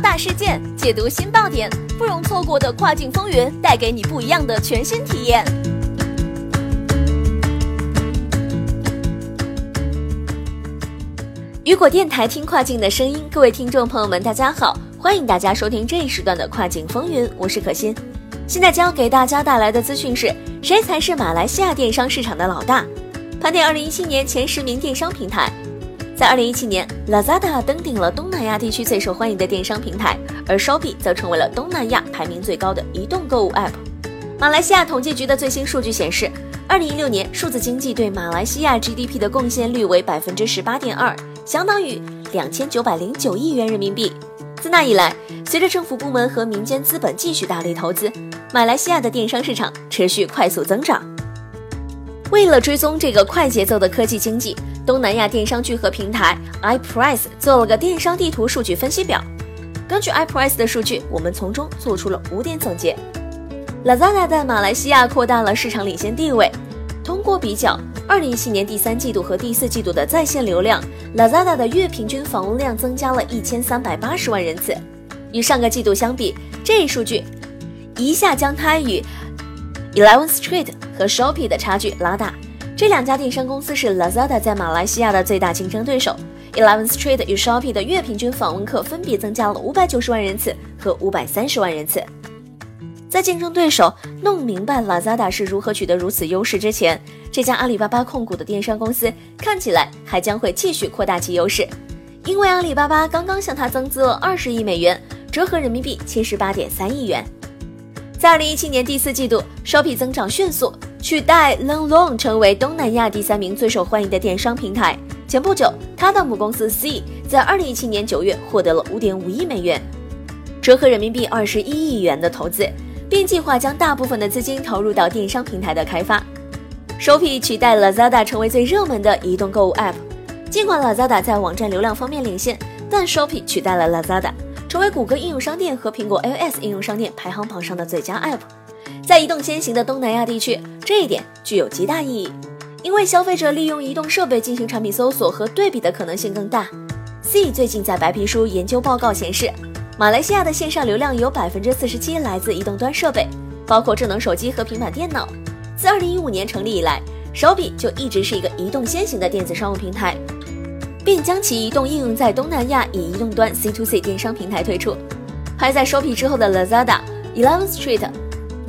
大事件，解读新爆点，不容错过的跨境风云，带给你不一样的全新体验。雨果电台听跨境的声音，各位听众朋友们，大家好，欢迎大家收听这一时段的跨境风云，我是可心。现在将要给大家带来的资讯是：谁才是马来西亚电商市场的老大？盘点二零一七年前十名电商平台。在二零一七年，Lazada 登顶了东南亚地区最受欢迎的电商平台，而 Shopee 则成为了东南亚排名最高的移动购物 App。马来西亚统计局的最新数据显示，二零一六年数字经济对马来西亚 GDP 的贡献率为百分之十八点二，相当于两千九百零九亿元人民币。自那以来，随着政府部门和民间资本继续大力投资，马来西亚的电商市场持续快速增长。为了追踪这个快节奏的科技经济，东南亚电商聚合平台 iPrice 做了个电商地图数据分析表。根据 iPrice 的数据，我们从中做出了五点总结。Lazada 在马来西亚扩大了市场领先地位。通过比较2017年第三季度和第四季度的在线流量，Lazada 的月平均访问量增加了一千三百八十万人次。与上个季度相比，这一数据一下将它与 Eleven Street 和 Shopee 的差距拉大。这两家电商公司是 Lazada 在马来西亚的最大竞争对手。Eleven Street 与 Shopee 的月平均访问客分别增加了五百九十万人次和五百三十万人次。在竞争对手弄明白 Lazada 是如何取得如此优势之前，这家阿里巴巴控股的电商公司看起来还将会继续扩大其优势，因为阿里巴巴刚刚向它增资了二十亿美元，折合人民币七十八点三亿元。在二零一七年第四季度，Shopee 增长迅速。取代 Longlong 成为东南亚第三名最受欢迎的电商平台。前不久，他的母公司 C 在二零一七年九月获得了五点五亿美元，折合人民币二十一亿元的投资，并计划将大部分的资金投入到电商平台的开发。Shopee 取代 Lazada 成为最热门的移动购物 App。尽管 Lazada 在网站流量方面领先，但 Shopee 取代了 Lazada，成为谷歌应用商店和苹果 iOS 应用商店排行榜上的最佳 App。在移动先行的东南亚地区，这一点具有极大意义，因为消费者利用移动设备进行产品搜索和对比的可能性更大。C 最近在白皮书研究报告显示，马来西亚的线上流量有百分之四十七来自移动端设备，包括智能手机和平板电脑。自二零一五年成立以来，手笔就一直是一个移动先行的电子商务平台，并将其移动应用在东南亚以移动端 C to C 电商平台推出。排在手笔之后的 Lazada、Eleven Street。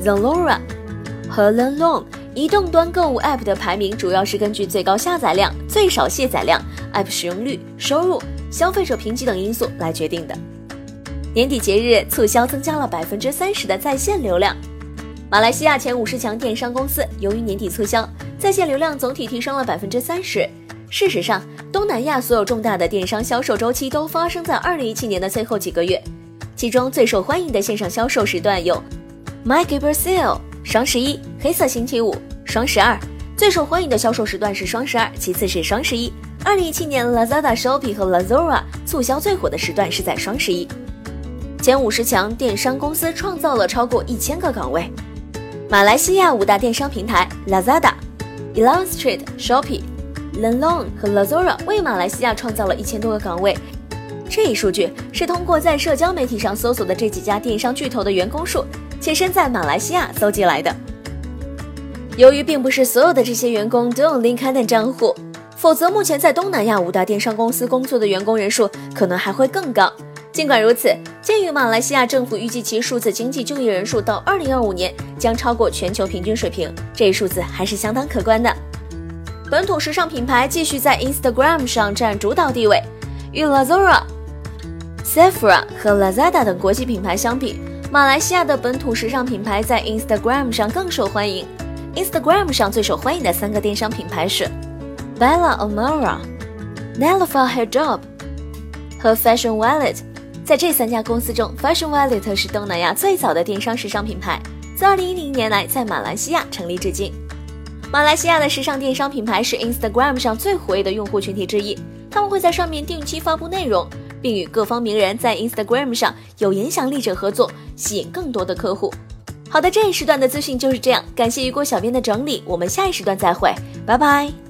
Zalora 和 l e n l o n 移动端购物 App 的排名主要是根据最高下载量、最少卸载量、App 使用率、收入、消费者评级等因素来决定的。年底节日促销增加了百分之三十的在线流量。马来西亚前五十强电商公司由于年底促销，在线流量总体提升了百分之三十。事实上，东南亚所有重大的电商销售周期都发生在二零一七年的最后几个月，其中最受欢迎的线上销售时段有。My Gabriel Sale 双十一、黑色星期五、双十二，最受欢迎的销售时段是双十二，其次是双十一。二零一七年，Lazada、Shopee 和 Lazora 促销最火的时段是在双十一。前五十强电商公司创造了超过一千个岗位。马来西亚五大电商平台 Lazada、Eleven Street、Shopee、Longlong 和 Lazora 为马来西亚创造了一千多个岗位。这一数据是通过在社交媒体上搜索的这几家电商巨头的员工数。且身在马来西亚搜集来的。由于并不是所有的这些员工都用 LinkedIn 账户，否则目前在东南亚五大电商公司工作的员工人数可能还会更高。尽管如此，鉴于马来西亚政府预计其数字经济就业人数到2025年将超过全球平均水平，这一数字还是相当可观的。本土时尚品牌继续在 Instagram 上占主导地位，与 Lazora、Sephora 和 Lazada 等国际品牌相比。马来西亚的本土时尚品牌在 Instagram 上更受欢迎。Instagram 上最受欢迎的三个电商品牌是 Bella Amara、Nalafa Hijab 和 Fashion Wallet。在这三家公司中，Fashion Wallet 是东南亚最早的电商时尚品牌，自2010年来在马来西亚成立至今。马来西亚的时尚电商品牌是 Instagram 上最活跃的用户群体之一，他们会在上面定期发布内容。并与各方名人在 Instagram 上有影响力者合作，吸引更多的客户。好的，这一时段的资讯就是这样，感谢雨果小编的整理，我们下一时段再会，拜拜。